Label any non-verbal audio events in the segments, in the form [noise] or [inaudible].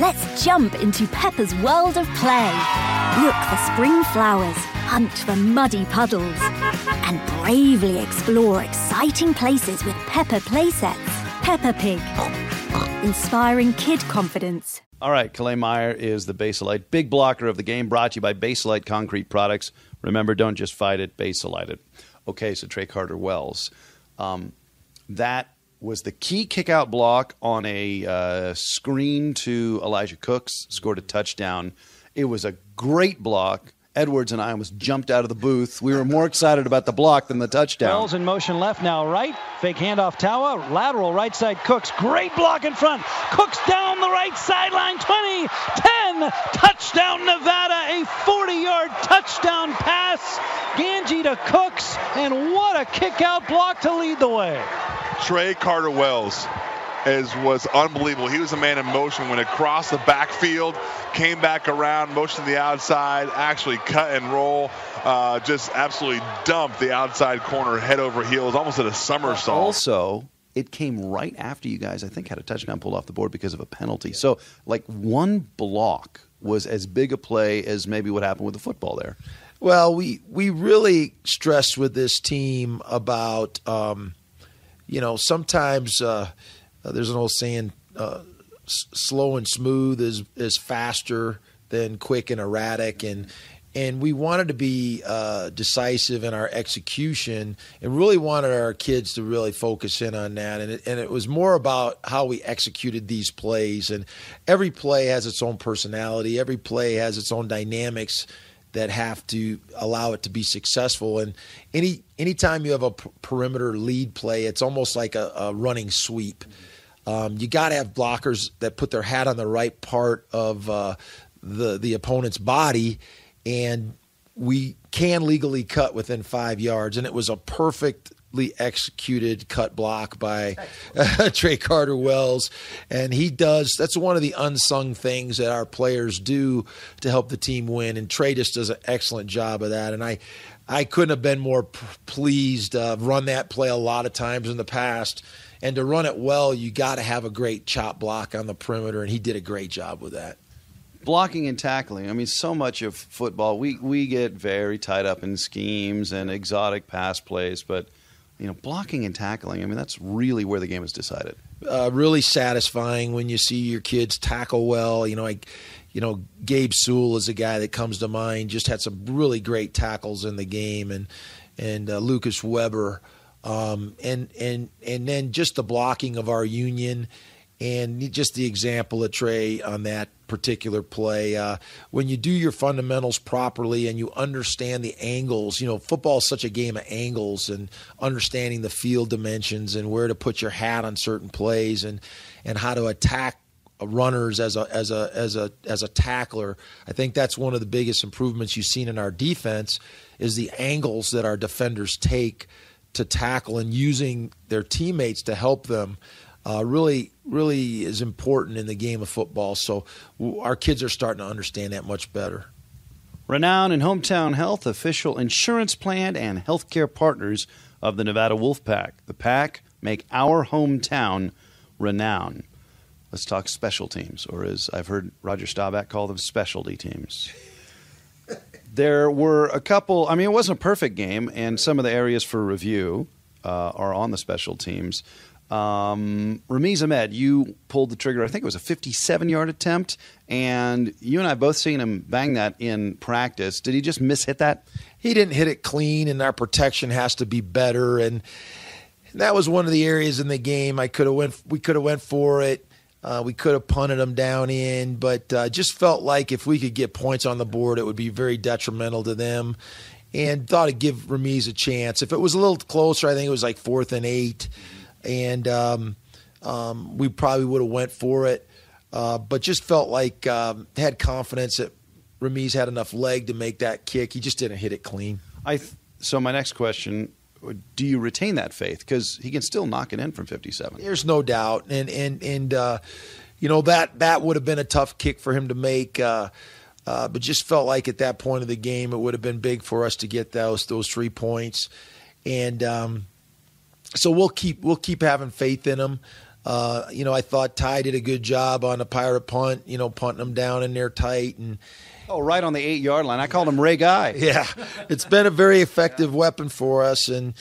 Let's jump into Peppa's world of play. Look for spring flowers, hunt for muddy puddles, and bravely explore exciting places with Peppa playsets. Peppa Pig, inspiring kid confidence. All right, Kalei Meyer is the Basalite big blocker of the game, brought to you by Basalite Concrete Products. Remember, don't just fight it, Basalite it. Okay, so Trey Carter Wells. Um, that was the key kickout block on a uh, screen to Elijah Cooks, scored a touchdown. It was a great block. Edwards and I almost jumped out of the booth. We were more excited about the block than the touchdown. Wells in motion left now right. Fake handoff Taua. Lateral right side Cooks. Great block in front. Cooks down the right sideline. 20, 10. Touchdown Nevada. A 40 yard touchdown pass. Gangi to Cooks. And what a kick out block to lead the way. Trey Carter Wells as was unbelievable. He was a man in motion, went across the backfield, came back around, motioned the outside, actually cut and roll, uh, just absolutely dumped the outside corner head over heels, almost at a somersault. Also, it came right after you guys, I think, had a touchdown pulled off the board because of a penalty. So, like, one block was as big a play as maybe what happened with the football there. Well, we we really stressed with this team about, um, you know, sometimes uh, uh, there's an old saying, uh, "Slow and smooth is is faster than quick and erratic," and and we wanted to be uh, decisive in our execution, and really wanted our kids to really focus in on that. And it, and it was more about how we executed these plays. And every play has its own personality. Every play has its own dynamics that have to allow it to be successful. And any anytime you have a p- perimeter lead play, it's almost like a, a running sweep. Um, you got to have blockers that put their hat on the right part of uh, the the opponent's body, and we can legally cut within five yards. And it was a perfectly executed cut block by [laughs] Trey Carter Wells, and he does. That's one of the unsung things that our players do to help the team win. And Trey just does an excellent job of that. And I. I couldn't have been more p- pleased. Uh, run that play a lot of times in the past, and to run it well, you got to have a great chop block on the perimeter, and he did a great job with that. blocking and tackling. I mean, so much of football, we we get very tied up in schemes and exotic pass plays, but you know, blocking and tackling. I mean, that's really where the game is decided. uh, really satisfying when you see your kids tackle well. You know, like, you know, Gabe Sewell is a guy that comes to mind. Just had some really great tackles in the game, and and uh, Lucas Weber, um, and and and then just the blocking of our union, and just the example of Trey on that particular play. Uh, when you do your fundamentals properly and you understand the angles, you know, football is such a game of angles and understanding the field dimensions and where to put your hat on certain plays and and how to attack runners as a as a as a as a tackler. I think that's one of the biggest improvements you've seen in our defense is the angles that our defenders take to tackle and using their teammates to help them. Uh, really, really is important in the game of football. So our kids are starting to understand that much better. Renown and Hometown Health, official insurance plan and healthcare partners of the Nevada Wolfpack. The Pack make our hometown renown. Let's talk special teams, or as I've heard Roger Staubach call them, specialty teams. [laughs] there were a couple, I mean, it wasn't a perfect game, and some of the areas for review uh, are on the special teams. Um, Ramiz Ahmed, you pulled the trigger. I think it was a 57 yard attempt, and you and I both seen him bang that in practice. Did he just miss hit that? He didn't hit it clean, and our protection has to be better. And that was one of the areas in the game I could have went. We could have went for it. Uh, we could have punted them down in, but uh, just felt like if we could get points on the board, it would be very detrimental to them. And thought to give Ramiz a chance. If it was a little closer, I think it was like fourth and eight, and um, um, we probably would have went for it. Uh, but just felt like um, had confidence that Ramiz had enough leg to make that kick. He just didn't hit it clean. I th- so my next question do you retain that faith? Because he can still knock it in from 57. There's no doubt, and and and uh, you know that that would have been a tough kick for him to make. Uh, uh, but just felt like at that point of the game, it would have been big for us to get those those three points, and um, so we'll keep we'll keep having faith in them. Uh, you know, I thought Ty did a good job on a pirate punt. You know, punting them down in there tight and Oh, right on the eight yard line. I called him Ray Guy. [laughs] Yeah, it's been a very effective weapon for us, and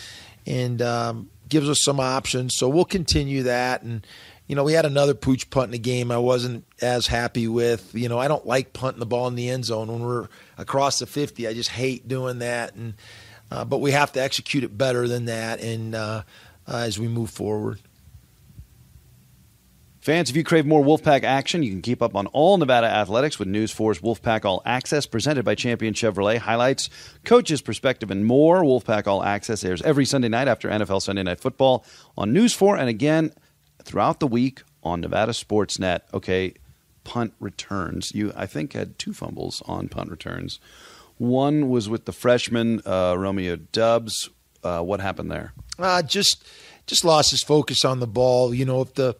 and um, gives us some options. So we'll continue that. And you know, we had another pooch punt in the game. I wasn't as happy with. You know, I don't like punting the ball in the end zone when we're across the fifty. I just hate doing that. And uh, but we have to execute it better than that. And uh, uh, as we move forward. Fans, if you crave more Wolfpack action, you can keep up on all Nevada athletics with News 4's Wolfpack All Access, presented by Champion Chevrolet. Highlights, coaches' perspective, and more. Wolfpack All Access airs every Sunday night after NFL Sunday Night Football on News 4 and again throughout the week on Nevada Sportsnet. Okay, punt returns. You, I think, had two fumbles on punt returns. One was with the freshman uh, Romeo Doubs. Uh, what happened there? Uh, just just lost his focus on the ball. You know, if the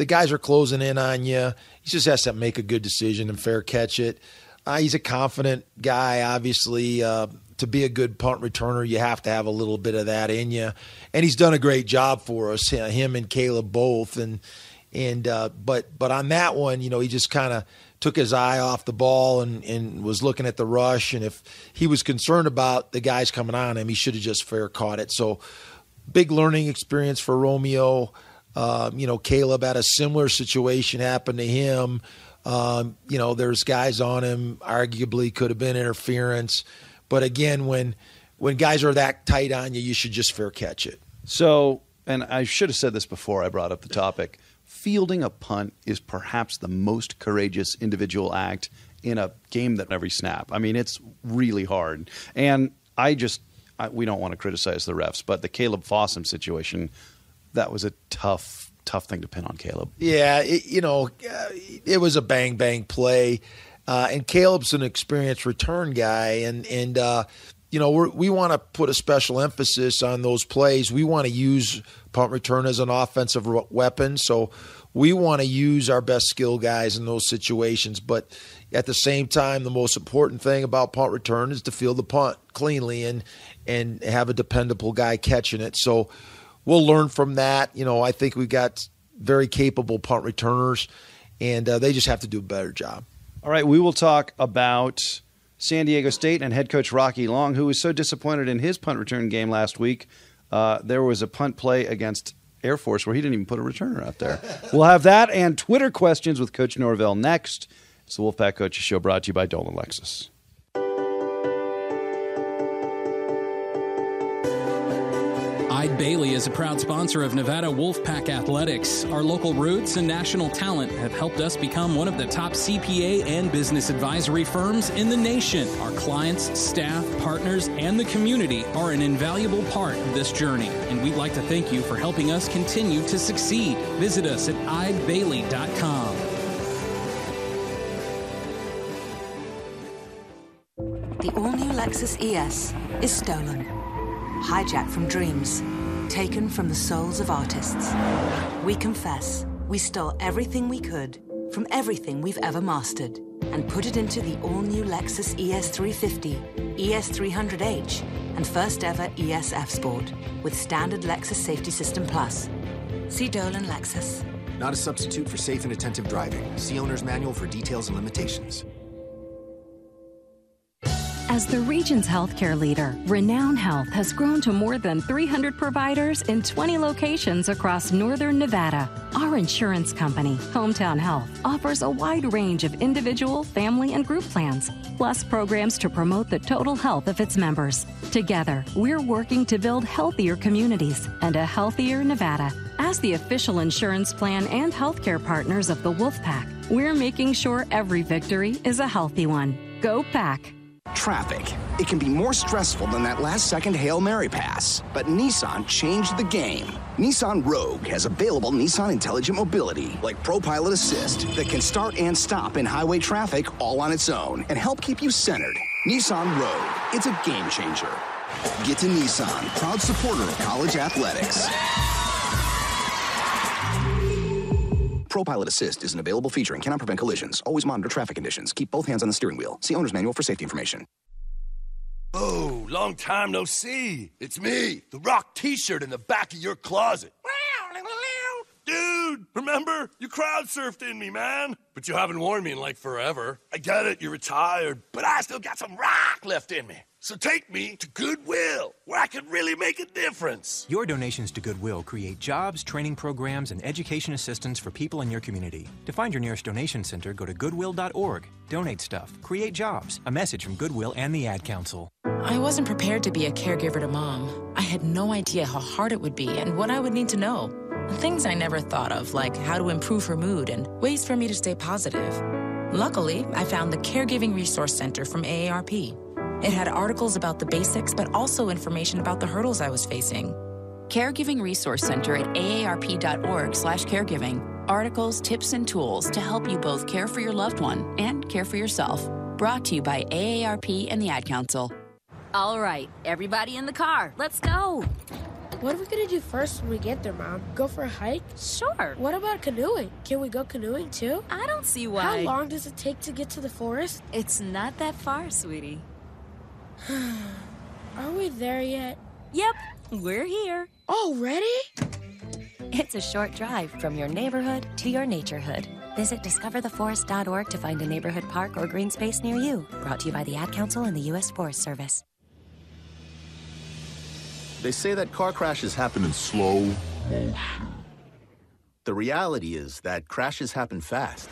the guys are closing in on you. He just has to make a good decision and fair catch it. Uh, he's a confident guy, obviously. Uh, to be a good punt returner, you have to have a little bit of that in you. And he's done a great job for us, him and Caleb both. And and uh, but but on that one, you know, he just kind of took his eye off the ball and, and was looking at the rush. And if he was concerned about the guys coming on him, he should have just fair caught it. So big learning experience for Romeo. Um, you know, Caleb had a similar situation happen to him. Um, you know, there's guys on him. Arguably, could have been interference, but again, when when guys are that tight on you, you should just fair catch it. So, and I should have said this before I brought up the topic. Fielding a punt is perhaps the most courageous individual act in a game that every snap. I mean, it's really hard. And I just, I, we don't want to criticize the refs, but the Caleb Fossum situation that was a tough, tough thing to pin on Caleb. Yeah, it, you know, uh, it was a bang bang play, uh, and Caleb's an experienced return guy, and and uh, you know we want to put a special emphasis on those plays. We want to use punt return as an offensive weapon, so we want to use our best skill guys in those situations, but. At the same time, the most important thing about punt return is to field the punt cleanly and and have a dependable guy catching it. So, we'll learn from that. You know, I think we've got very capable punt returners, and uh, they just have to do a better job. All right, we will talk about San Diego State and head coach Rocky Long, who was so disappointed in his punt return game last week. Uh, there was a punt play against Air Force where he didn't even put a returner out there. [laughs] we'll have that and Twitter questions with Coach Norvell next. It's the Wolfpack Coaches Show brought to you by Dolan Lexus. Eide Bailly is a proud sponsor of Nevada Wolfpack Athletics. Our local roots and national talent have helped us become one of the top CPA and business advisory firms in the nation. Our clients, staff, partners, and the community are an invaluable part of this journey, and we'd like to thank you for helping us continue to succeed. Visit us at eidebailly.com. The all new Lexus ES is stolen. Hijacked from dreams. Taken from the souls of artists. We confess, we stole everything we could from everything we've ever mastered and put it into the all new Lexus ES350, ES300H, and first ever ES F Sport with standard Lexus Safety System Plus. See Dolan Lexus. Not a substitute for safe and attentive driving. See owner's manual for details and limitations. As the region's healthcare leader, Renown Health has grown to more than 300 providers in 20 locations across northern Nevada. Our insurance company, Hometown Health, offers a wide range of individual, family, and group plans, plus programs to promote the total health of its members. Together, we're working to build healthier communities and a healthier Nevada. As the official insurance plan and healthcare partners of the Wolfpack, we're making sure every victory is a healthy one. Go Pack! Traffic. It can be more stressful than that last second Hail Mary pass. But Nissan changed the game. Nissan Rogue has available Nissan Intelligent Mobility, like ProPilot Assist, that can start and stop in highway traffic all on its own and help keep you centered. Nissan Rogue. It's a game changer. Get to Nissan, proud supporter of college athletics. ProPilot Assist is an available feature and cannot prevent collisions. Always monitor traffic conditions. Keep both hands on the steering wheel. See owner's manual for safety information. Oh, long time no see. It's me, the rock t shirt in the back of your closet. Dude, remember? You crowd surfed in me, man. But you haven't worn me in like forever. I get it, you're retired, but I still got some rock left in me. So take me to Goodwill, where I can really make a difference. Your donations to Goodwill create jobs, training programs, and education assistance for people in your community. To find your nearest donation center, go to goodwill.org. Donate stuff, create jobs. A message from Goodwill and the Ad Council. I wasn't prepared to be a caregiver to mom. I had no idea how hard it would be and what I would need to know. Things I never thought of, like how to improve her mood and ways for me to stay positive. Luckily, I found the Caregiving Resource Center from AARP. It had articles about the basics, but also information about the hurdles I was facing. Caregiving Resource Center at aarp.org/caregiving. Articles, tips, and tools to help you both care for your loved one and care for yourself. Brought to you by AARP and the Ad Council. All right, everybody in the car. Let's go. What are we gonna do first when we get there, Mom? Go for a hike? Sure. What about canoeing? Can we go canoeing too? I don't see why. How long does it take to get to the forest? It's not that far, sweetie. Are we there yet? Yep, we're here. Already? It's a short drive from your neighborhood to your naturehood. Visit discovertheforest.org to find a neighborhood park or green space near you. Brought to you by the Ad Council and the U.S. Forest Service. They say that car crashes happen in slow motion. The reality is that crashes happen fast.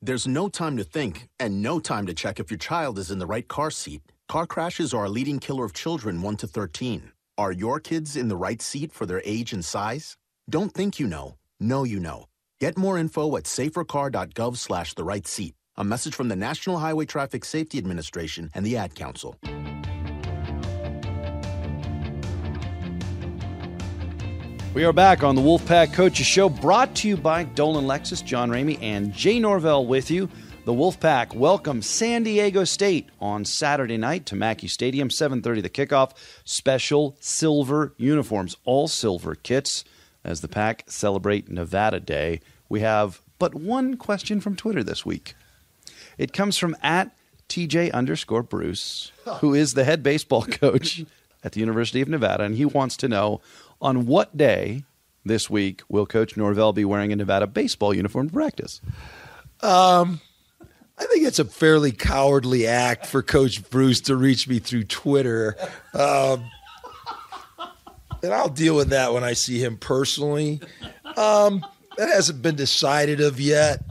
There's no time to think and no time to check if your child is in the right car seat. Car crashes are a leading killer of children 1 to 13. Are your kids in the right seat for their age and size? Don't think you know. Know you know. Get more info at safercar.gov slash the right seat. A message from the National Highway Traffic Safety Administration and the Ad Council. We are back on the Wolfpack Coaches Show, brought to you by Dolan Lexus, John Ramey, and Jay Norvell with you. The Wolfpack welcome San Diego State on Saturday night to Mackay Stadium, 7:30 the kickoff. Special silver uniforms, all silver kits as the Pack celebrate Nevada Day. We have but one question from Twitter this week. It comes from at TJ underscore Bruce, who is the head baseball [laughs] coach at the University of Nevada, and he wants to know on what day this week will Coach Norvell be wearing a Nevada baseball uniform to practice? Um, I think it's a fairly cowardly act for Coach Bruce to reach me through Twitter. Um, and I'll deal with that when I see him personally. Um, that hasn't been decided of yet.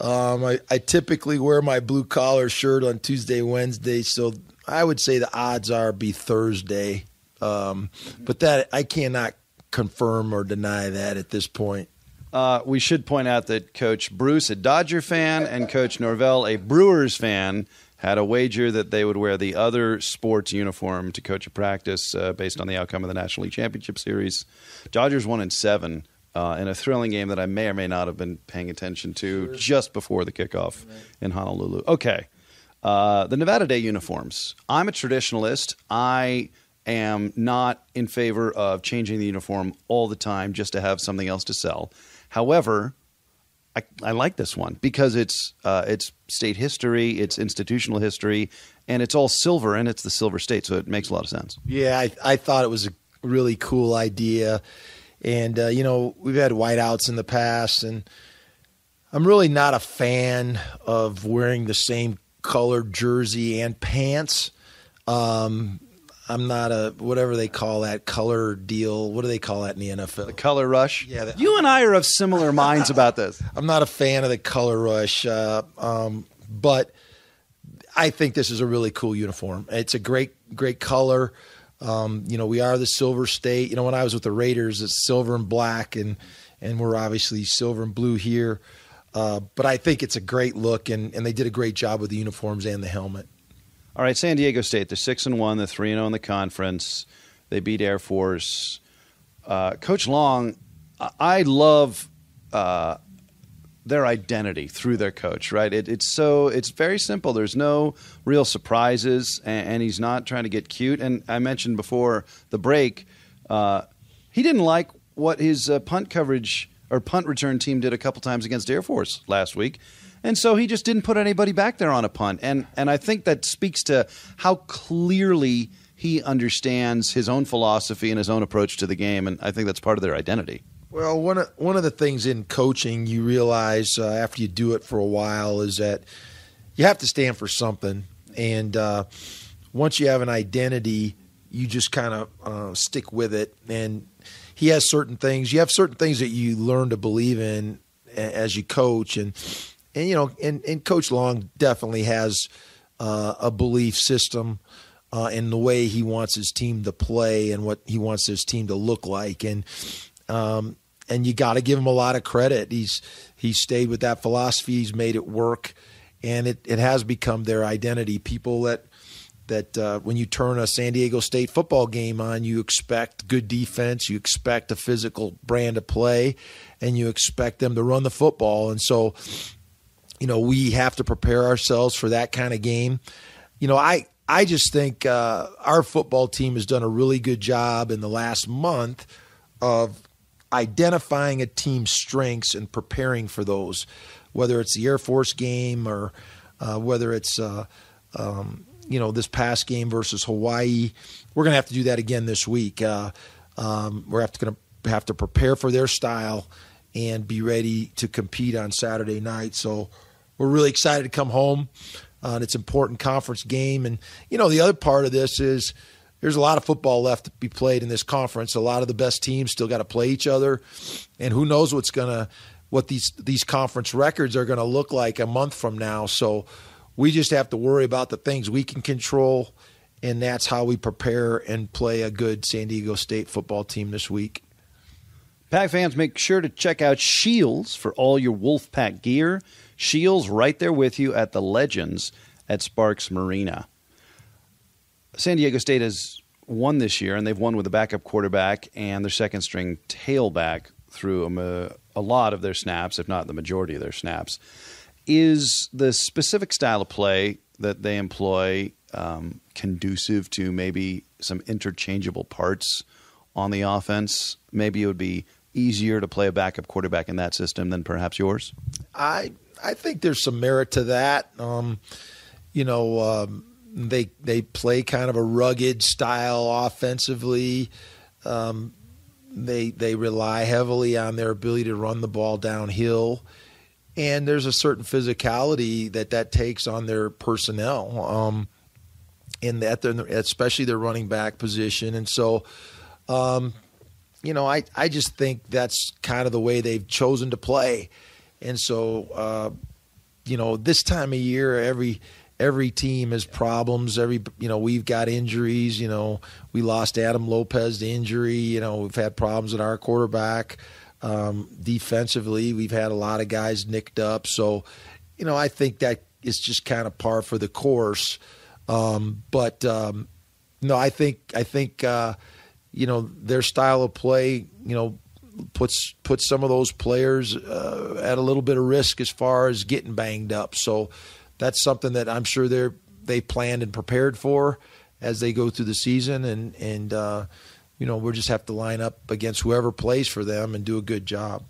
Um, I, I typically wear my blue collar shirt on Tuesday, Wednesday, so I would say the odds are be Thursday. Um, but that I cannot confirm or deny that at this point. Uh, we should point out that Coach Bruce, a Dodger fan, and Coach Norvell, a Brewers fan, had a wager that they would wear the other sports uniform to coach a practice uh, based on the outcome of the National League Championship Series. Dodgers won in seven uh, in a thrilling game that I may or may not have been paying attention to sure. just before the kickoff right. in Honolulu. Okay. Uh, the Nevada Day uniforms. I'm a traditionalist. I am not in favor of changing the uniform all the time just to have something else to sell. However, I, I like this one because it's uh, it's state history, it's institutional history, and it's all silver, and it's the Silver State, so it makes a lot of sense. Yeah, I, I thought it was a really cool idea, and uh, you know we've had whiteouts in the past, and I'm really not a fan of wearing the same colored jersey and pants. Um, I'm not a whatever they call that color deal. What do they call that in the NFL? The color rush. Yeah, the, you and I are of similar [laughs] minds about this. I'm not a fan of the color rush, uh, um, but I think this is a really cool uniform. It's a great, great color. Um, you know, we are the Silver State. You know, when I was with the Raiders, it's silver and black, and and we're obviously silver and blue here. Uh, but I think it's a great look, and, and they did a great job with the uniforms and the helmet. All right, San Diego State. They're six and one. They're three and zero oh in the conference. They beat Air Force. Uh, Coach Long, I love uh, their identity through their coach. Right? It, it's so it's very simple. There's no real surprises, and, and, he's not trying to get cute. And I mentioned before the break, uh, he didn't like what his uh, punt coverage or punt return team did a couple times against Air Force last week. And so he just didn't put anybody back there on a punt. And and I think that speaks to how clearly he understands his own philosophy and his own approach to the game. And I think that's part of their identity. Well, one of, one of the things in coaching you realize uh, after you do it for a while is that you have to stand for something. And uh, once you have an identity, you just kind of uh, stick with it. And he has certain things. You have certain things that you learn to believe in as you coach. And and you know, and, and Coach Long definitely has uh, a belief system uh, in the way he wants his team to play and what he wants his team to look like, and um, and you got to give him a lot of credit. He's he's stayed with that philosophy. He's made it work, and it it has become their identity. People that that uh, when you turn a San Diego State football game on, you expect good defense, you expect a physical brand of play, and you expect them to run the football. And so you know, we have to prepare ourselves for that kind of game. You know, I I just think uh, our football team has done a really good job in the last month of identifying a team's strengths and preparing for those, whether it's the Air Force game or uh, whether it's uh, um, you know this past game versus Hawaii. We're going to have to do that again this week. Uh, um, we're going to have to prepare for their style and be ready to compete on Saturday night. So we're really excited to come home. Uh, it's an important conference game. And, you know, the other part of this is there's a lot of football left to be played in this conference. A lot of the best teams still got to play each other. And who knows what's going to, what these, these conference records are going to look like a month from now. So we just have to worry about the things we can control. And that's how we prepare and play a good San Diego State football team this week. Pack fans, make sure to check out Shields for all your Wolfpack gear. Shields right there with you at the Legends at Sparks Marina. San Diego State has won this year, and they've won with a backup quarterback and their second string tailback through a, a lot of their snaps, if not the majority of their snaps. Is the specific style of play that they employ um, conducive to maybe some interchangeable parts on the offense? Maybe it would be easier to play a backup quarterback in that system than perhaps yours? I I think there's some merit to that. Um, you know, um, they they play kind of a rugged style offensively. Um, they they rely heavily on their ability to run the ball downhill, and there's a certain physicality that that takes on their personnel. Um, in that, especially their running back position, and so um, you know, I, I just think that's kind of the way they've chosen to play. And so, uh, you know, this time of year, every every team has problems. Every you know we've got injuries. You know we lost Adam Lopez to injury. You know we've had problems at our quarterback. Um, defensively, we've had a lot of guys nicked up. So, you know, I think that is just kind of par for the course. Um, but um, no, I think I think uh, you know their style of play, you know, puts puts some of those players uh, at a little bit of risk as far as getting banged up. So that's something that I'm sure they're they planned and prepared for as they go through the season, and and uh, you know we'll just have to line up against whoever plays for them and do a good job.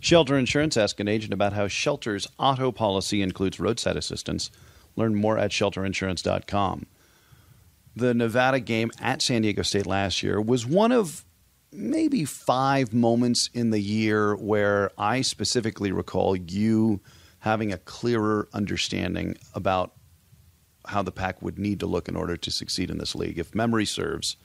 Shelter Insurance ask an agent about how Shelter's auto policy includes roadside assistance. Learn more at shelterinsurance.com. The Nevada game at San Diego State last year was one of maybe five moments in the year where I specifically recall you having a clearer understanding about how the pack would need to look in order to succeed in this league. If memory serves,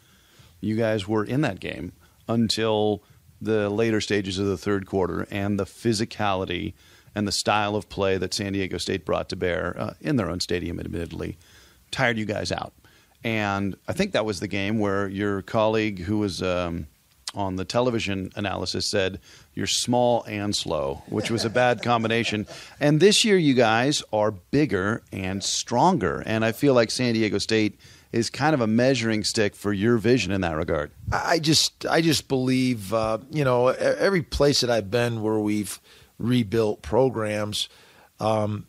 you guys were in that game until the later stages of the third quarter and the physicality and the style of play that San Diego State brought to bear uh, in their own stadium, admittedly, tired you guys out. And I think that was the game where your colleague, who was um, on the television analysis, said you're small and slow, which was a bad [laughs] combination. And this year, you guys are bigger and stronger. And I feel like San Diego State is kind of a measuring stick for your vision in that regard. I just I just believe uh, you know every place that I've been where we've rebuilt programs, um,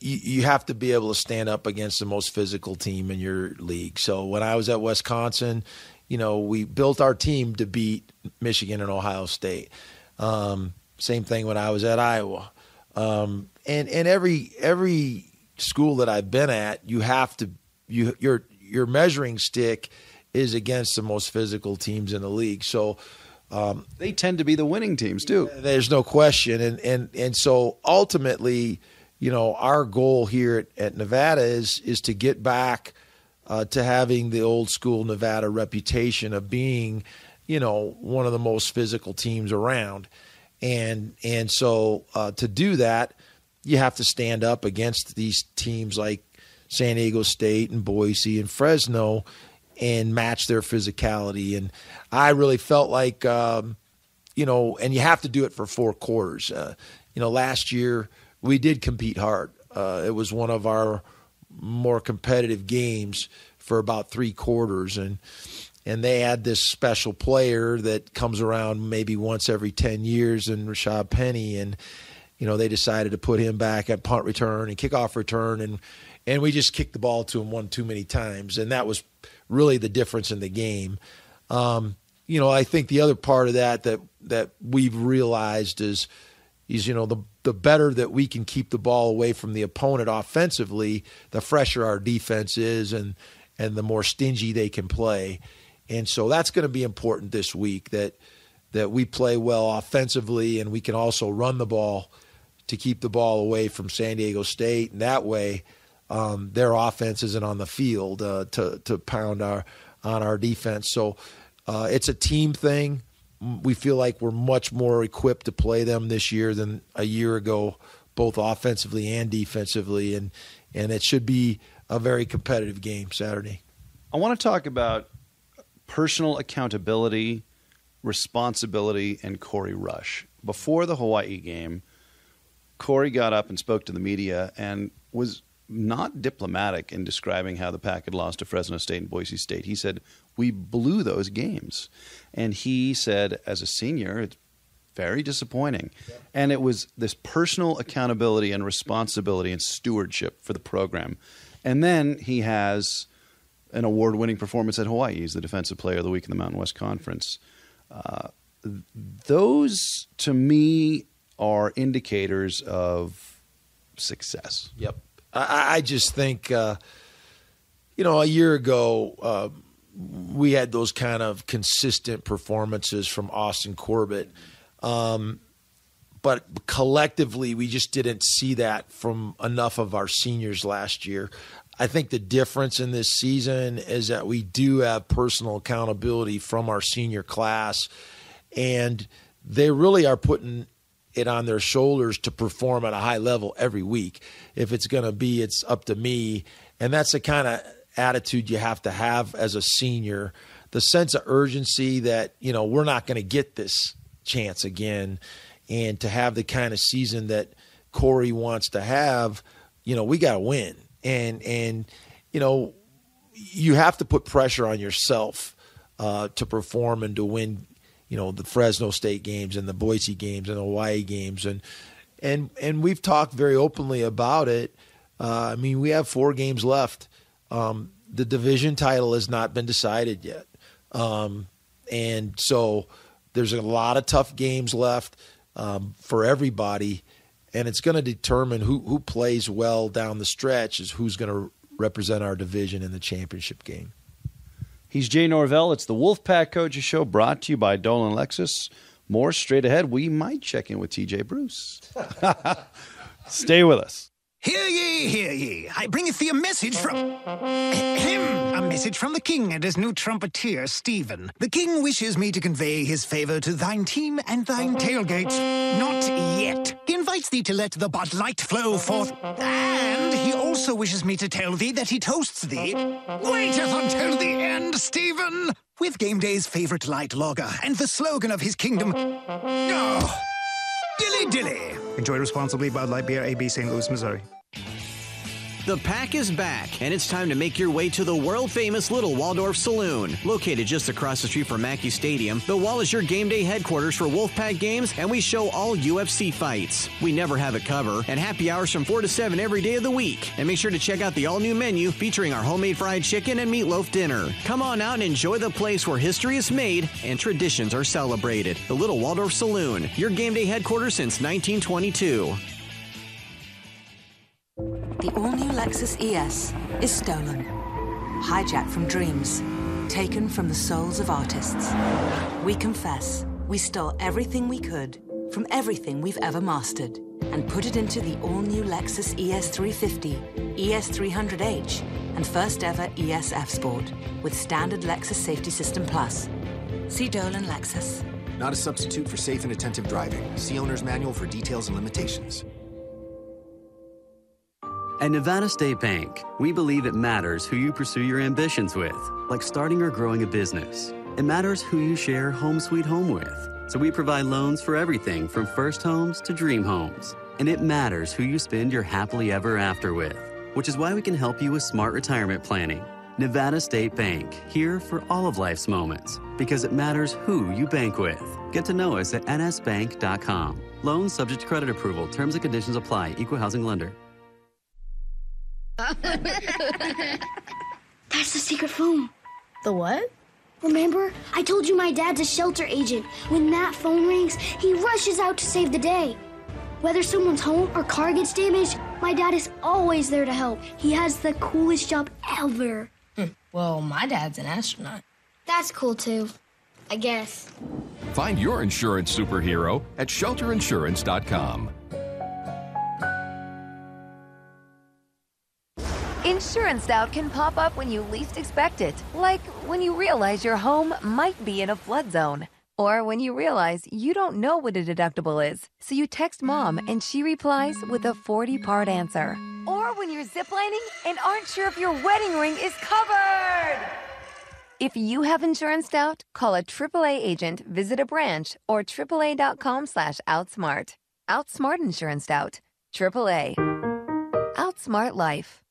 you, you have to be able to stand up against the most physical team in your league. So when I was at Wisconsin, you know we built our team to beat Michigan and Ohio State. Um, same thing when I was at Iowa, um, and and every every school that I've been at, you have to you your your measuring stick is against the most physical teams in the league. So um, they tend to be the winning teams too. There's no question, and and and so ultimately, you know, our goal here at, at Nevada is is to get back uh, to having the old school Nevada reputation of being, you know, one of the most physical teams around, and and so uh, to do that, you have to stand up against these teams like San Diego State and Boise and Fresno and match their physicality. And I really felt like, um, you know, and you have to do it for four quarters. Uh, you know, last year we did compete hard. Uh, it was one of our more competitive games for about three quarters, and and they had this special player that comes around maybe once every ten years, and Rashad Penny, and you know they decided to put him back at punt return and kickoff return, and and we just kicked the ball to him one too many times, and that was really the difference in the game. Um, you know, I think the other part of that that that we've realized is is you know the the better that we can keep the ball away from the opponent offensively, the fresher our defense is, and and the more stingy they can play, and so that's going to be important this week that that we play well offensively and we can also run the ball to keep the ball away from San Diego State, and that way um, their offense isn't on the field uh, to to pound our on our defense. So uh, it's a team thing. We feel like we're much more equipped to play them this year than a year ago, both offensively and defensively, and and it should be a very competitive game Saturday. I want to talk about personal accountability, responsibility, and Corey Rush. Before the Hawaii game, Corey got up and spoke to the media and was not diplomatic in describing how the Pack had lost to Fresno State and Boise State. He said, We blew those games. And he said, as a senior, it's very disappointing. Yeah. And it was this personal accountability and responsibility and stewardship for the program. And then he has an award winning performance at Hawaii. He's the Defensive Player of the Week in the Mountain West Conference. Uh, those, to me, are indicators of success. Yep. I, I just think, uh, you know, a year ago, uh, we had those kind of consistent performances from Austin Corbett. Um, but collectively, we just didn't see that from enough of our seniors last year. I think the difference in this season is that we do have personal accountability from our senior class, and they really are putting it on their shoulders to perform at a high level every week. If it's going to be, it's up to me. And that's the kind of attitude you have to have as a senior. The sense of urgency that, you know, we're not going to get this chance again. And to have the kind of season that Corey wants to have, you know, we got to win. And, and, you know, you have to put pressure on yourself uh, to perform and to win you know the Fresno State games and the Boise games and the Hawaii games and and and we've talked very openly about it. Uh, I mean, we have four games left. Um, the division title has not been decided yet, um, and so there's a lot of tough games left um, for everybody, and it's going to determine who who plays well down the stretch is who's going to represent our division in the championship game. He's Jay Norvell. It's the Wolfpack Coaches Show brought to you by Dolan Lexus. More straight ahead. We might check in with TJ Bruce. [laughs] Stay with us. Hear ye, hear ye. I bringeth thee a message from him, a message from the king and his new trumpeter, Stephen. The king wishes me to convey his favor to thine team and thine tailgate. Not yet. He invites thee to let the Bud Light flow forth, and he also wishes me to tell thee that he toasts thee. Waiteth until the end, Stephen, with game day's favorite light lager and the slogan of his kingdom. Oh, dilly dilly. Enjoy responsibly. Bud Light Beer, AB, St. Louis, Missouri. The pack is back, and it's time to make your way to the world famous Little Waldorf Saloon. Located just across the street from Mackay Stadium, the wall is your game day headquarters for Wolfpack games, and we show all UFC fights. We never have it cover, and happy hours from 4 to 7 every day of the week. And make sure to check out the all new menu featuring our homemade fried chicken and meatloaf dinner. Come on out and enjoy the place where history is made and traditions are celebrated. The Little Waldorf Saloon, your game day headquarters since 1922. The all-new Lexus ES is stolen. Hijacked from dreams. Taken from the souls of artists. We confess, we stole everything we could from everything we've ever mastered and put it into the all-new Lexus ES350, ES300H, and first ever ESF Sport with standard Lexus Safety System Plus. See Dolan Lexus. Not a substitute for safe and attentive driving. See owner's manual for details and limitations. At Nevada State Bank, we believe it matters who you pursue your ambitions with, like starting or growing a business. It matters who you share Home Sweet Home with. So we provide loans for everything from first homes to dream homes. And it matters who you spend your happily ever after with, which is why we can help you with smart retirement planning. Nevada State Bank, here for all of life's moments, because it matters who you bank with. Get to know us at nsbank.com. Loans subject to credit approval. Terms and conditions apply. Equal housing lender. [laughs] That's the secret phone. The what? Remember? I told you my dad's a shelter agent. When that phone rings, he rushes out to save the day. Whether someone's home or car gets damaged, my dad is always there to help. He has the coolest job ever. Hmm. Well, my dad's an astronaut. That's cool too. I guess. Find your insurance superhero at shelterinsurance.com. Insurance doubt can pop up when you least expect it, like when you realize your home might be in a flood zone. Or when you realize you don't know what a deductible is, so you text mom and she replies with a 40 part answer. Or when you're ziplining and aren't sure if your wedding ring is covered. If you have insurance doubt, call a AAA agent, visit a branch, or AAA.com slash outsmart. Outsmart Insurance Doubt. AAA. Outsmart Life.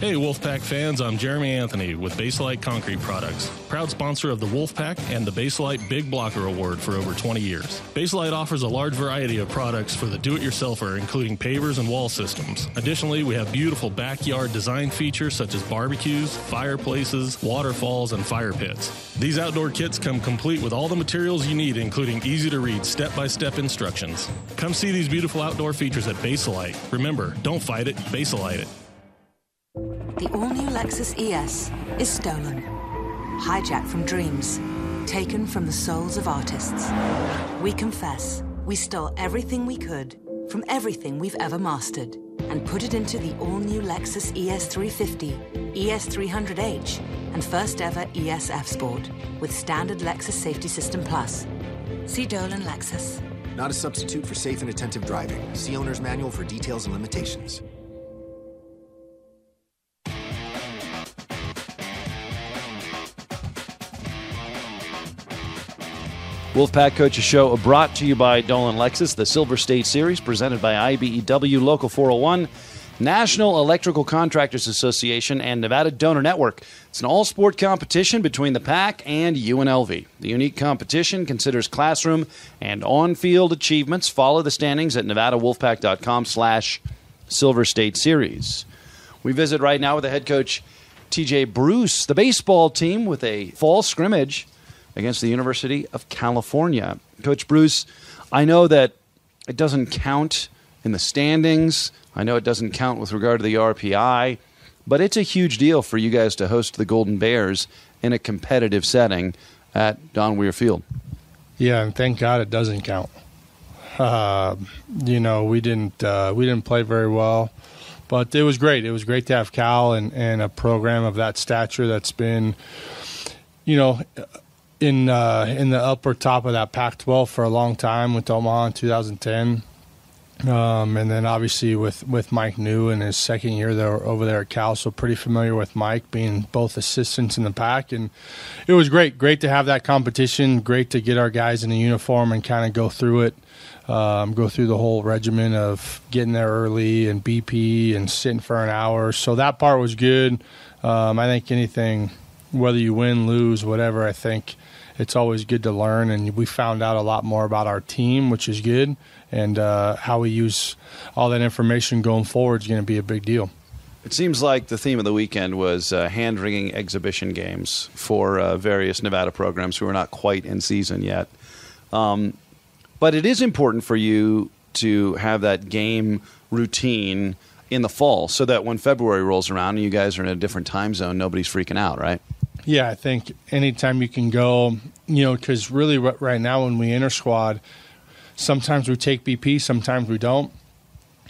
Hey, Wolfpack fans, I'm Jeremy Anthony with Basalite Concrete Products, proud sponsor of the Wolfpack and the Basalite Big Blocker Award for over 20 years. Basalite offers a large variety of products for the do it yourselfer, including pavers and wall systems. Additionally, we have beautiful backyard design features such as barbecues, fireplaces, waterfalls, and fire pits. These outdoor kits come complete with all the materials you need, including easy to read step by step instructions. Come see these beautiful outdoor features at Basalite. Remember, don't fight it, Basalite it. The all-new Lexus ES is stolen. Hijacked from dreams. Taken from the souls of artists. We confess, we stole everything we could from everything we've ever mastered and put it into the all-new Lexus ES350, ES300H, and first ever ESF Sport with standard Lexus Safety System Plus. See Dolan Lexus. Not a substitute for safe and attentive driving. See owner's manual for details and limitations. Wolfpack Coaches Show brought to you by Dolan Lexus, the Silver State Series presented by IBEW Local 401, National Electrical Contractors Association, and Nevada Donor Network. It's an all sport competition between the PAC and UNLV. The unique competition considers classroom and on field achievements. Follow the standings at nevadawolfpack.com slash Silver State Series. We visit right now with the head coach, TJ Bruce, the baseball team with a fall scrimmage against the University of California. Coach Bruce, I know that it doesn't count in the standings. I know it doesn't count with regard to the RPI, but it's a huge deal for you guys to host the Golden Bears in a competitive setting at Don Weir Field. Yeah, and thank God it doesn't count. Uh, you know, we didn't uh, we didn't play very well, but it was great. It was great to have Cal and, and a program of that stature that's been, you know, in uh, in the upper top of that Pac-12 for a long time with Omaha in 2010, um, and then obviously with, with Mike Neu in his second year there over there at Cal, so pretty familiar with Mike being both assistants in the Pac, and it was great, great to have that competition, great to get our guys in the uniform and kind of go through it. Um, go through the whole regimen of getting there early and BP and sitting for an hour. So that part was good. Um, I think anything, whether you win, lose, whatever, I think it's always good to learn. And we found out a lot more about our team, which is good. And uh, how we use all that information going forward is going to be a big deal. It seems like the theme of the weekend was uh, hand wringing exhibition games for uh, various Nevada programs who are not quite in season yet. Um, but it is important for you to have that game routine in the fall so that when February rolls around and you guys are in a different time zone, nobody's freaking out, right? Yeah, I think anytime you can go, you know, because really right now when we enter squad, sometimes we take BP, sometimes we don't.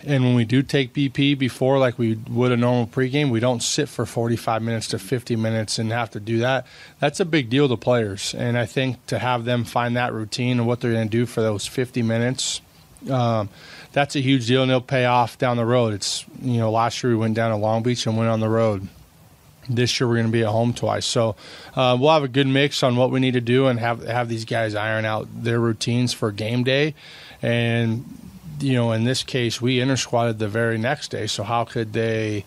And when we do take BP before, like we would a normal pregame, we don't sit for 45 minutes to 50 minutes and have to do that. That's a big deal to players. And I think to have them find that routine and what they're going to do for those 50 minutes, um, that's a huge deal and it'll pay off down the road. It's, you know, last year we went down to Long Beach and went on the road. This year we're going to be at home twice. So uh, we'll have a good mix on what we need to do and have, have these guys iron out their routines for game day. And you know, in this case, we inter squatted the very next day. So how could they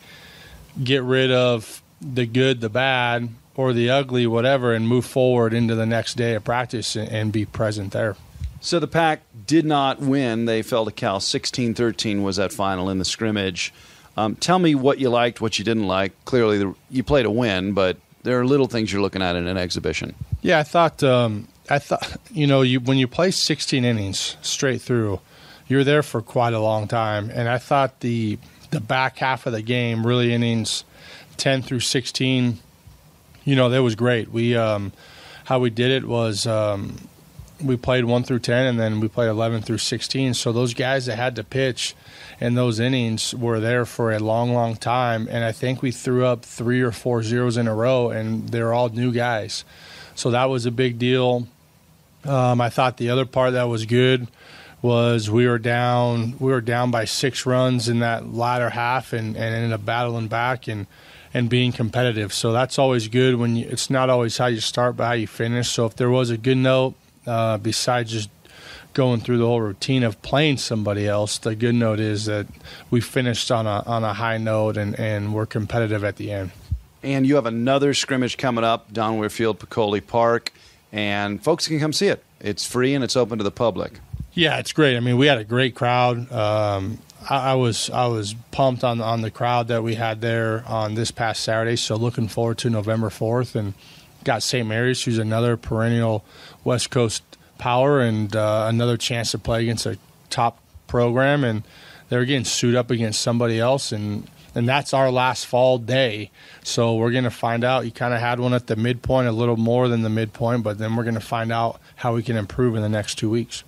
get rid of the good, the bad, or the ugly, whatever, and move forward into the next day of practice and, and be present there? So the pack did not win. They fell to Cal. 16 13 was that final in the scrimmage. Um, tell me what you liked, what you didn't like. Clearly, the, you played a win, but there are little things you're looking at in an exhibition. Yeah, I thought, um, I thought, you know, you, when you play 16 innings straight through, you're there for quite a long time. And I thought the the back half of the game, really innings 10 through 16, you know, that was great. We um, how we did it was um, we played 1 through 10 and then we played 11 through 16. So those guys that had to pitch in those innings were there for a long, long time. And I think we threw up three or four zeros in a row, and they're all new guys. So that was a big deal. Um, I thought the other part that was good was we were down we were down by six runs in that latter half and, and ended up battling back and and being competitive. So that's always good when you, it's not always how you start but how you finish. So if there was a good note uh, besides just going through the whole routine of playing somebody else, the good note is that we finished on a on a high note and, and we're competitive at the end. And you have another scrimmage coming up, Don Weir Field, Peccole Park, and folks can come see it. It's free and it's open to the public. Yeah, it's great. I mean, we had a great crowd. Um, I, I, was I was pumped on on the crowd that we had there on this past Saturday. So looking forward to November fourth, and got St. Mary's, who's another perennial West Coast power, and uh, another chance to play against a top program, and they're getting suit up against somebody else, and and that's our last fall day. So we're going to find out. You kind of had one at the midpoint, a little more than the midpoint, but then we're going to find out how we can improve in the next two weeks.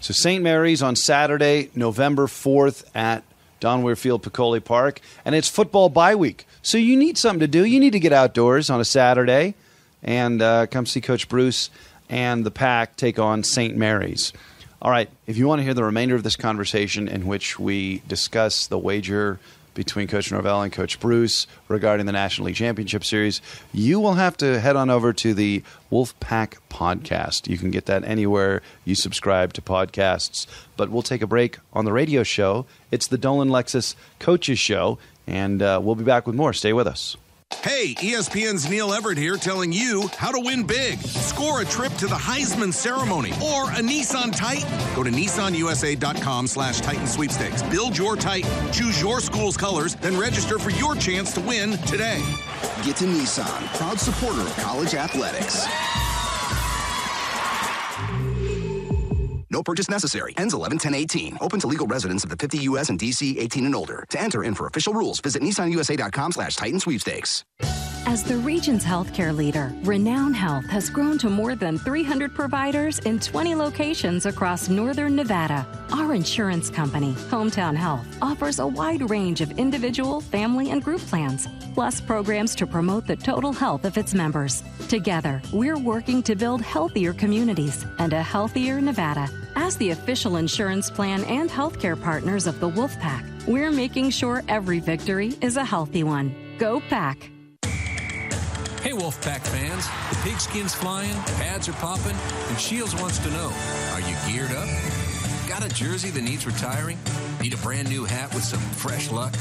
So St. Mary's on Saturday, November 4th at Don Weir Field, Peccole Park. And it's football bye week. So you need something to do. You need to get outdoors on a Saturday and uh, come see Coach Bruce and the Pack take on St. Mary's. All right. If you want to hear the remainder of this conversation in which we discuss the wager between Coach Norvell and Coach Bruce regarding the National League Championship Series, you will have to head on over to the Wolfpack podcast. You can get that anywhere you subscribe to podcasts. But we'll take a break on the radio show. It's the Dolan Lexus Coaches Show, and uh, we'll be back with more. Stay with us. Hey, ESPN's Neil Everett here telling you how to win big. Score a trip to the Heisman ceremony or a Nissan Titan. Go to nissanusa.com slash Titan sweepstakes. Build your Titan, choose your school's colors, then register for your chance to win today. Get to Nissan, proud supporter of college athletics. No purchase necessary. Ends 11 10 18. Open to legal residents of the 50 U.S. and D.C. 18 and older. To enter and for official rules, visit nissanusa.com slash Titan sweepstakes. As the region's healthcare leader, Renown Health has grown to more than 300 providers in 20 locations across northern Nevada. Our insurance company, Hometown Health, offers a wide range of individual, family, and group plans, plus programs to promote the total health of its members. Together, we're working to build healthier communities and a healthier Nevada. As the official insurance plan and healthcare partners of the Wolfpack, we're making sure every victory is a healthy one. Go Pack! Hey, Wolfpack fans. The pigskin's flying, the pads are popping, and Shields wants to know are you geared up? Got a jersey that needs retiring? Need a brand new hat with some fresh luck?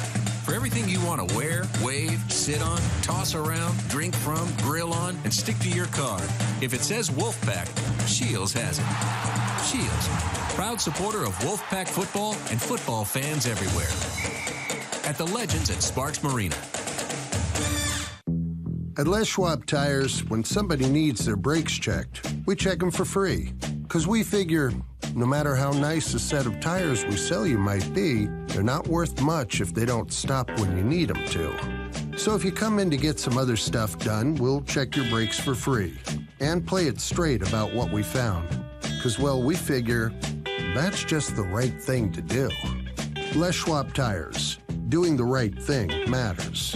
For everything you want to wear, wave, sit on, toss around, drink from, grill on, and stick to your car, if it says Wolfpack, Shields has it. Shields, proud supporter of Wolfpack football and football fans everywhere. At the Legends at Sparks Marina. At Les Schwab Tires, when somebody needs their brakes checked, we check them for free. Because we figure no matter how nice a set of tires we sell you might be, they're not worth much if they don't stop when you need them to. So if you come in to get some other stuff done, we'll check your brakes for free and play it straight about what we found. Because, well, we figure that's just the right thing to do. Les Schwab Tires. Doing the right thing matters.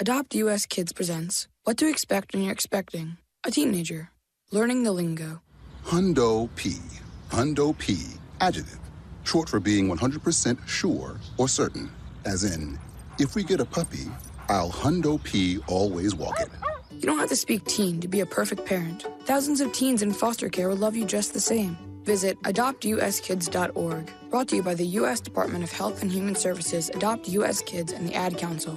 Adopt US Kids presents What to Expect When You're Expecting a Teenager. Learning the lingo. Hundo P. Hundo P. Adjective. Short for being 100% sure or certain. As in, if we get a puppy, I'll Hundo P always walk it. You don't have to speak teen to be a perfect parent. Thousands of teens in foster care will love you just the same. Visit adoptuskids.org. Brought to you by the U.S. Department of Health and Human Services, Adopt U.S. Kids, and the Ad Council.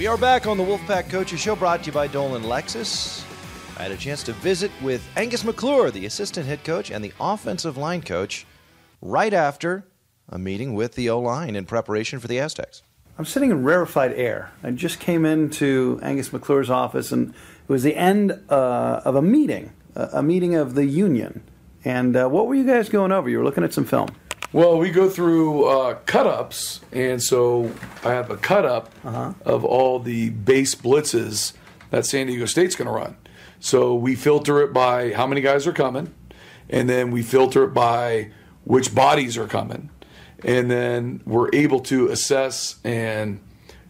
We are back on the Wolfpack Coaches Show, brought to you by Dolan Lexus. I had a chance to visit with Angus McClure, the assistant head coach and the offensive line coach, right after a meeting with the O line in preparation for the Aztecs. I'm sitting in rarefied air. I just came into Angus McClure's office, and it was the end uh, of a meeting, a, meeting of the union. And uh, what were you guys going over? You were looking at some film. Well, we go through uh, cut ups, and so I have a cut up Uh-huh. of all the base blitzes that San Diego State's going to run. So we filter it by how many guys are coming, and then we filter it by which bodies are coming. And then we're able to assess and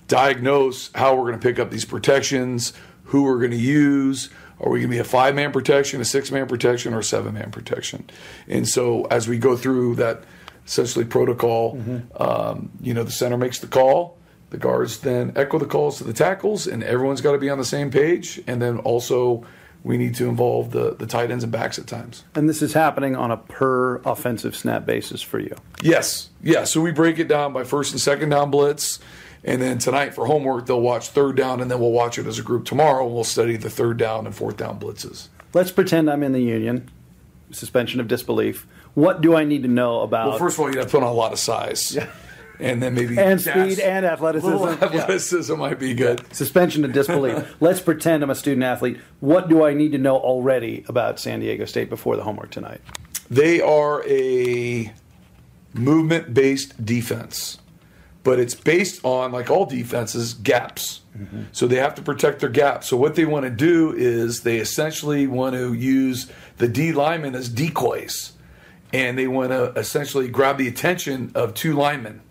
diagnose how we're going to pick up these protections, who we're going to use. Are we going to be a five man protection, a six man protection, or a seven man protection? And so as we go through that essentially protocol, um, you know, the center makes the call. The guards then echo the calls to the tackles, and everyone's got to be on the same page. And then also, we need to involve the, the tight ends and backs at times. And this is happening on a per offensive snap basis for you. Yes, yeah. So we break it down by first and second down blitz, and then tonight for homework they'll watch third down, and then we'll watch it as a group tomorrow. We'll study the third down and fourth down blitzes. Let's pretend I'm in the union. Suspension of disbelief. What do I need to know about? Well, first of all, you have to put on a lot of size, and then maybe and speed and athleticism. Little Yeah. athleticism might be good. Suspension of disbelief. [laughs] Let's pretend I'm a student athlete. What do I need to know already about San Diego State before the homework tonight? They are a movement based defense, but it's based on, like all defenses, gaps. Mm-hmm. So they have to protect their gaps. So what they want to do is they essentially want to use the D linemen as decoys, and they want to essentially grab the attention of two linemen.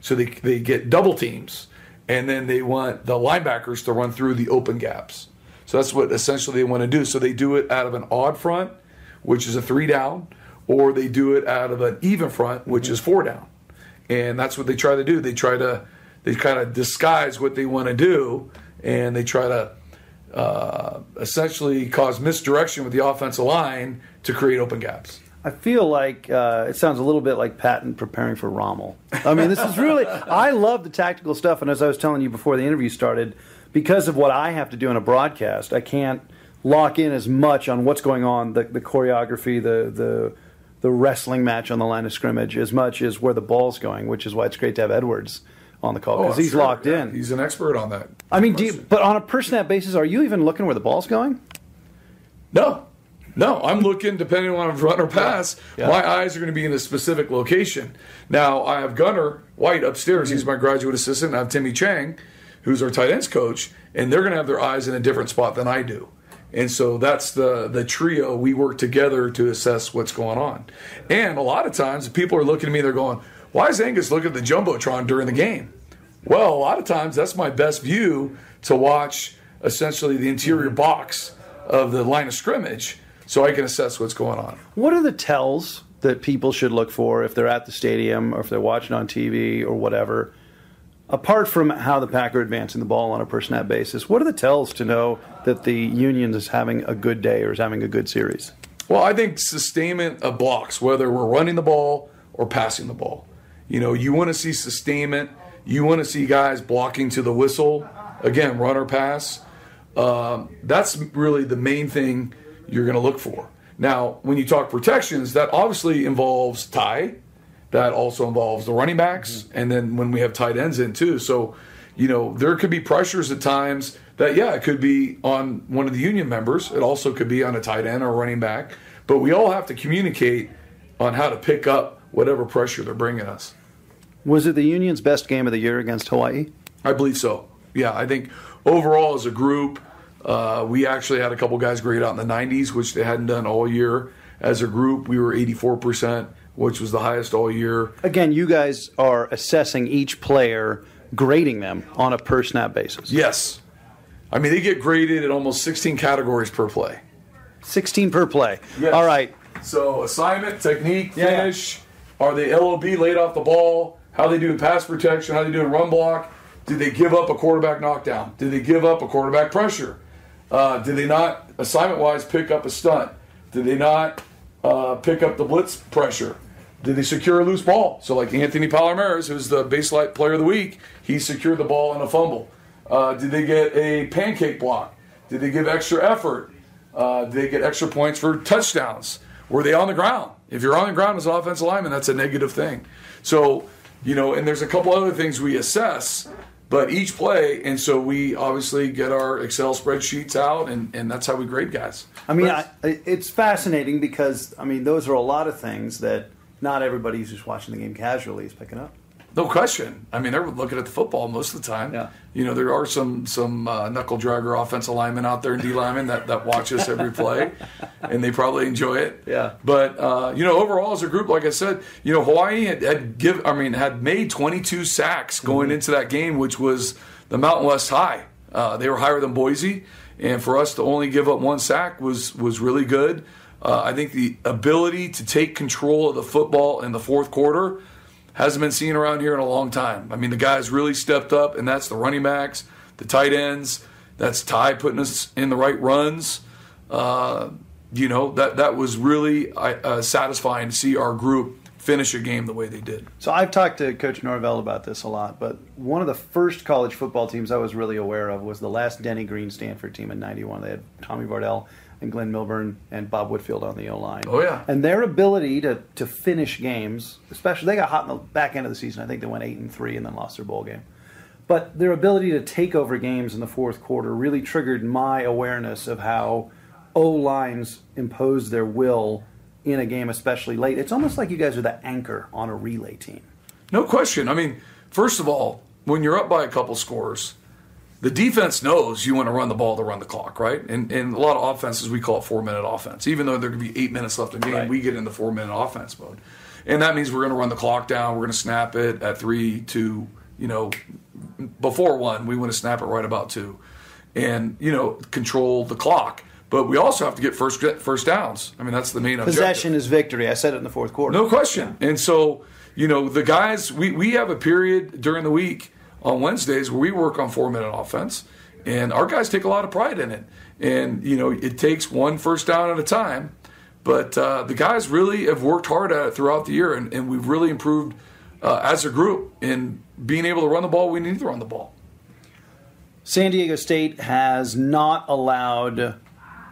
So they, they get double teams, and then they want the linebackers to run through the open gaps. So that's what essentially they want to do. So they do it out of an odd front, which is a three down, or they do it out of an even front, which is four down. And that's what they try to do. They try to they kind of disguise what they want to do, and they try to uh, essentially cause misdirection with the offensive line to create open gaps. I feel like uh, it sounds a little bit like Patton preparing for Rommel. I mean, this is really, [laughs] I love the tactical stuff. And as I was telling you before the interview started, because of what I have to do in a broadcast, I can't lock in as much on what's going on, the, the choreography, the, the, the wrestling match on the line of scrimmage, as much as where the ball's going, which is why it's great to have Edwards on the call because Oh, he's sure. locked Yeah, in. He's an expert on that. I mean, you, but on a per snap basis, are you even looking where the ball's going? No, no, I'm looking depending on if run or pass. Yeah. My eyes are going to be in a specific location. Now I have Gunner White upstairs. He's mm-hmm. my graduate assistant. I have Timmy Chang, who's our tight ends coach, and they're going to have their eyes in a different spot than I do. And so that's the the trio. We work together to assess what's going on. And a lot of times, people are looking at me. They're going, "Why is Angus looking at the jumbotron during the game?" Well, a lot of times that's my best view to watch essentially the interior mm-hmm. box of the line of scrimmage so I can assess what's going on. What are the tells that people should look for if they're at the stadium or if they're watching on TV or whatever? Apart from how the Packer advancing the ball on a per snap basis, what are the tells to know that the Union is having a good day or is having a good series? Well, I think sustainment of blocks, whether we're running the ball or passing the ball. You know, you want to see sustainment. You want to see guys blocking to the whistle. Again, run or pass. Um, that's really the main thing you're going to look for. Now, when you talk protections, that obviously involves Ty. That also involves the running backs, mm-hmm. and then when we have tight ends in too. So, you know, there could be pressures at times that yeah, it could be on one of the union members. It also could be on a tight end or running back. But we all have to communicate on how to pick up whatever pressure they're bringing us. Was it the Union's best game of the year against Hawaii? I believe so. Yeah, I think overall as a group, uh, we actually had a couple guys grade out in the 90s, which they hadn't done all year. As a group, we were 84%, which was the highest all year. Again, you guys are assessing each player, grading them on a per snap basis. Yes. I mean, they get graded in almost 16 categories per play. 16 per play. Yes. All right. So assignment, technique, finish. Are they LOB laid off the ball? How they do in pass protection? How they do in run block? Did they give up a quarterback knockdown? Did they give up a quarterback pressure? Uh, did they not, assignment wise, pick up a stunt? Did they not uh, pick up the blitz pressure? Did they secure a loose ball? So, like Anthony Palomares, who's the Basalite player of the week, he secured the ball in a fumble. Uh, did they get a pancake block? Did they give extra effort? Uh, did they get extra points for touchdowns? Were they on the ground? If you're on the ground as an offensive lineman, that's a negative thing. So, you know, and there's a couple other things we assess, but each play, and so we obviously get our Excel spreadsheets out, and, and that's how we grade guys. I mean, I, it's fascinating because I mean those are a lot of things that not everybody who's just watching the game casually is picking up. No question. I mean, they're looking at the football most of the time. Yeah. You know, there are some some uh, knuckle dragger offensive linemen out there and D linemen that, that watch us every play, [laughs] and they probably enjoy it. Yeah. But uh, you know, overall as a group, like I said, you know, Hawaii had, had give. I mean, had made 22 sacks going into that game, which was the Mountain West high. Uh, they were higher than Boise, and for us to only give up one sack was was really good. Uh, I think the ability to take control of the football in the fourth quarter hasn't been seen around here in a long time. I mean, the guys really stepped up, and that's the running backs, the tight ends. That's Ty putting us in the right runs. Uh, you know that that was really uh, satisfying to see our group finish a game the way they did. So I've talked to Coach Norvell about this a lot, but one of the first college football teams I was really aware of was the last Denny Green Stanford team in '91. They had Tommy Vardell and Glenn Milburn and Bob Whitfield on the O line. Oh yeah, and their ability to to finish games, especially they got hot in the back end of the season. I think they went eight and three and then lost their bowl game. But their ability to take over games in the fourth quarter really triggered my awareness of how O lines impose their will in a game, especially late. It's almost like you guys are the anchor on a relay team. No question. I mean, first of all, when you're up by a couple scores, the defense knows you want to run the ball to run the clock, right? And, and a lot of offenses, we call it four minute offense. Even though there could be eight minutes left in the game, Right. we get into four minute offense mode. And that means we're going to run the clock down. We're going to snap it at three, two, you know, before one, we want to snap it right about two. And, you know, control the clock. But we also have to get first first downs. I mean, that's the main objective. Possession is victory. I said it in the fourth quarter. No question. And so, you know, the guys, we, we have a period during the week on Wednesdays where we work on four minute offense, and our guys take a lot of pride in it. And, you know, it takes one first down at a time, but uh, the guys really have worked hard at it throughout the year, and, and we've really improved uh, as a group in being able to run the ball. We need to run the ball. San Diego State has not allowed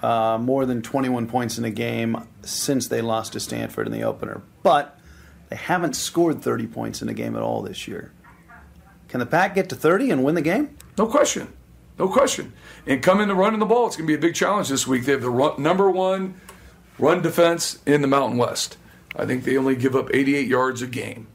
uh, more than 21 points in a game since they lost to Stanford in the opener, but they haven't scored 30 points in a game at all this year. Can the Pack get to 30 and win the game? No question. No question. And come into running the ball, it's going to be a big challenge this week. They have the run, number one run defense in the Mountain West. I think they only give up 88 yards a game.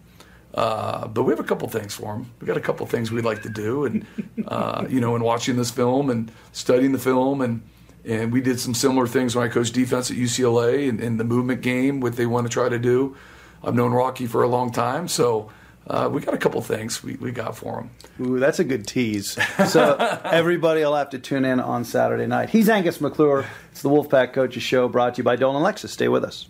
Uh, but we have a couple things for them. We got a couple things we'd like to do, and [laughs] uh, you know, in watching this film and studying the film, and and we did some similar things when I coached defense at UCLA and in the movement game, what they want to try to do. I've known Rocky for a long time, so uh, we got a couple things we, we got for him. Ooh, that's a good tease. So [laughs] everybody will have to tune in on Saturday night. He's Angus McClure. It's the Wolfpack Coaches Show brought to you by Dolan Lexus. Stay with us.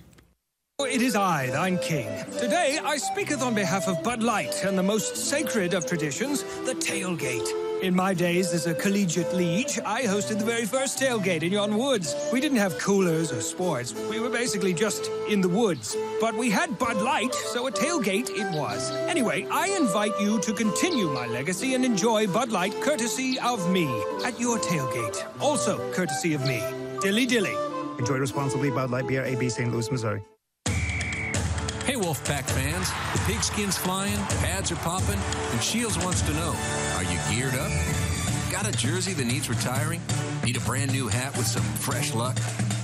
It is I, thine king. Today I speaketh on behalf of Bud Light and the most sacred of traditions, the tailgate. In my days as a collegiate liege, I hosted the very first tailgate in yon woods. We didn't have coolers or sports. We were basically just in the woods. But we had Bud Light, so a tailgate it was. Anyway, I invite you to continue my legacy and enjoy Bud Light courtesy of me at your tailgate. Also courtesy of me. Dilly dilly. Enjoy responsibly. Bud Light Beer, AB St. Louis, Missouri. Wolfpack fans. The pigskin's flying, pads are popping, and Shields wants to know are you geared up? Got a jersey that needs retiring? Need a brand new hat with some fresh luck?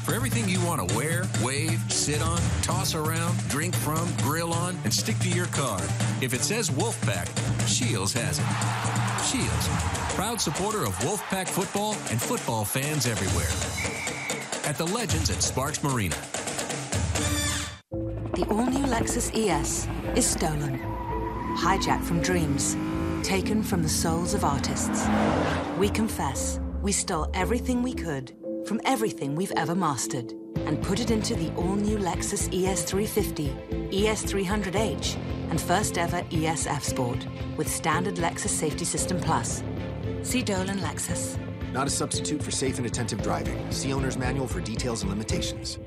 For everything you want to wear, wave, sit on, toss around, drink from, grill on, and stick to your car, if it says Wolfpack, Shields has it. Shields, proud supporter of Wolfpack football and football fans everywhere. At the Legends at Sparks Marina. The new Lexus ES is stolen. Hijacked from dreams. Taken from the souls of artists. We confess, we stole everything we could from everything we've ever mastered and put it into the all new Lexus E ES350, ES300H, and first ever ESF Sport with standard Lexus Safety System Plus. See Dolan Lexus. Not a substitute for safe and attentive driving. See owner's manual for details and limitations.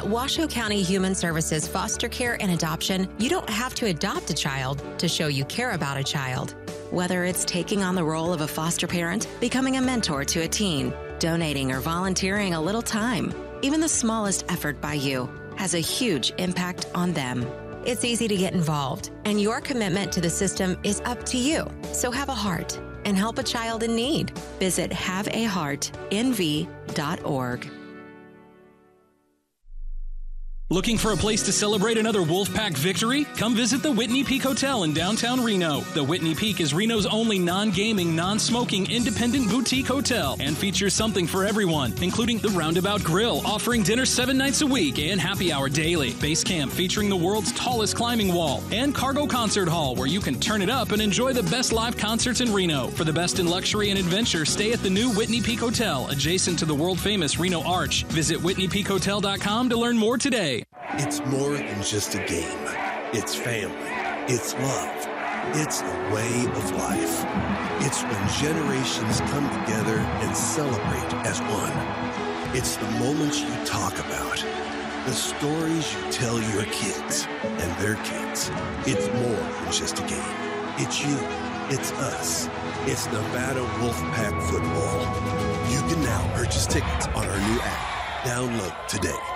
At Washoe County Human Services Foster Care and Adoption, you don't have to adopt a child to show you care about a child. Whether it's taking on the role of a foster parent, becoming a mentor to a teen, donating or volunteering a little time, even the smallest effort by you has a huge impact on them. It's easy to get involved, and your commitment to the system is up to you. So have a heart and help a child in need. Visit haveaheartnv.org. Looking for a place to celebrate another Wolfpack victory? Come visit the Whitney Peak Hotel in downtown Reno. The Whitney Peak is Reno's only non gaming, non smoking, independent boutique hotel and features something for everyone, including the Roundabout Grill, offering dinner seven nights a week and happy hour daily. Base camp featuring the world's tallest climbing wall, and Cargo Concert Hall, where you can turn it up and enjoy the best live concerts in Reno. For the best in luxury and adventure, stay at the new Whitney Peak Hotel, adjacent to the world famous Reno Arch. Visit WhitneyPeakHotel.com to learn more today. It's more than just a game. It's family. It's love. It's a way of life. It's when generations come together and celebrate as one. It's the moments you talk about, the stories you tell your kids and their kids. It's more than just a game. It's you. It's us. It's Nevada Wolfpack football. You can now purchase tickets on our new app. Download today.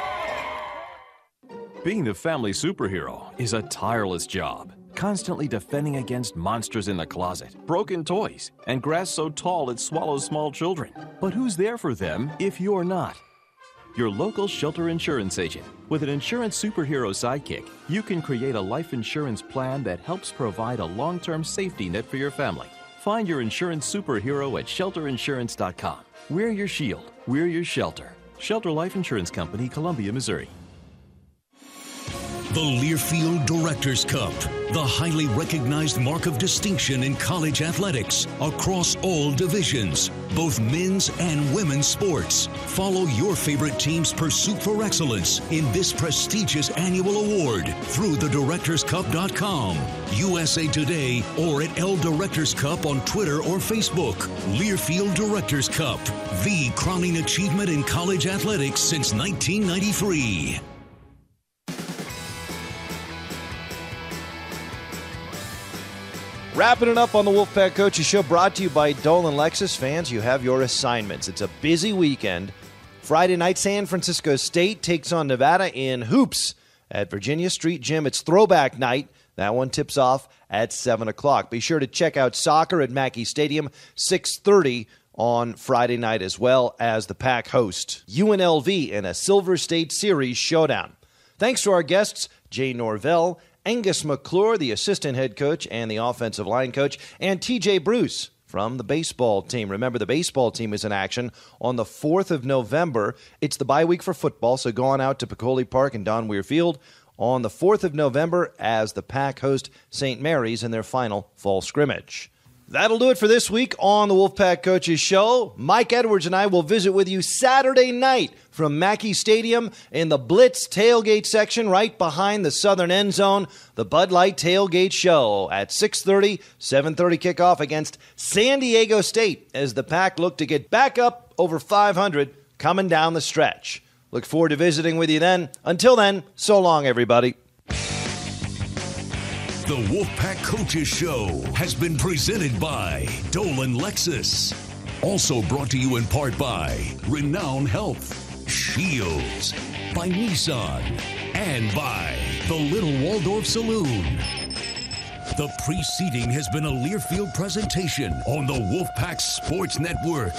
Being the family superhero is a tireless job, constantly defending against monsters in the closet, broken toys, and grass so tall it swallows small children. But who's there for them if you're not? Your local shelter insurance agent. With an insurance superhero sidekick, you can create a life insurance plan that helps provide a long term safety net for your family. Find your insurance superhero at shelterinsurance.com. We're your shield, we're your shelter. Shelter Life Insurance Company, Columbia, Missouri. The Learfield Directors Cup, the highly recognized mark of distinction in college athletics across all divisions, both men's and women's sports. Follow your favorite team's pursuit for excellence in this prestigious annual award through thedirectorscup.com, USA Today, or at L Directors Cup on Twitter or Facebook. Learfield Directors Cup, the crowning achievement in college athletics since 1993. Wrapping it up on the Wolfpack Coaches Show, brought to you by Dolan Lexus. Fans, you have your assignments. It's a busy weekend. Friday night, San Francisco State takes on Nevada in hoops at Virginia Street Gym. It's throwback night. That one tips off at 7 o'clock. Be sure to check out soccer at Mackay Stadium, 630 on Friday night, as well as the Pack host UNLV in a Silver State Series showdown. Thanks to our guests, Jay Norvell Angus McClure, the assistant head coach and the offensive line coach, and TJ Bruce from the baseball team. Remember, the baseball team is in action on the 4th of November. It's the bye week for football, so go on out to Peccole Park and Don Weir Field on the 4th of November as the Pack host St. Mary's in their final fall scrimmage. That'll do it for this week on the Wolfpack Coaches Show. Mike Edwards and I will visit with you Saturday night from Mackay Stadium in the Blitz tailgate section right behind the southern end zone. The Bud Light Tailgate Show at 6:30, 7:30 kickoff against San Diego State as the Pack look to get back up over 500 coming down the stretch. Look forward to visiting with you then. Until then, so long everybody. The Wolfpack Coaches Show has been presented by Dolan Lexus. Also brought to you in part by Renown Health, Shields, by Nissan, and by the Little Waldorf Saloon. The preceding has been a Learfield presentation on the Wolfpack Sports Network.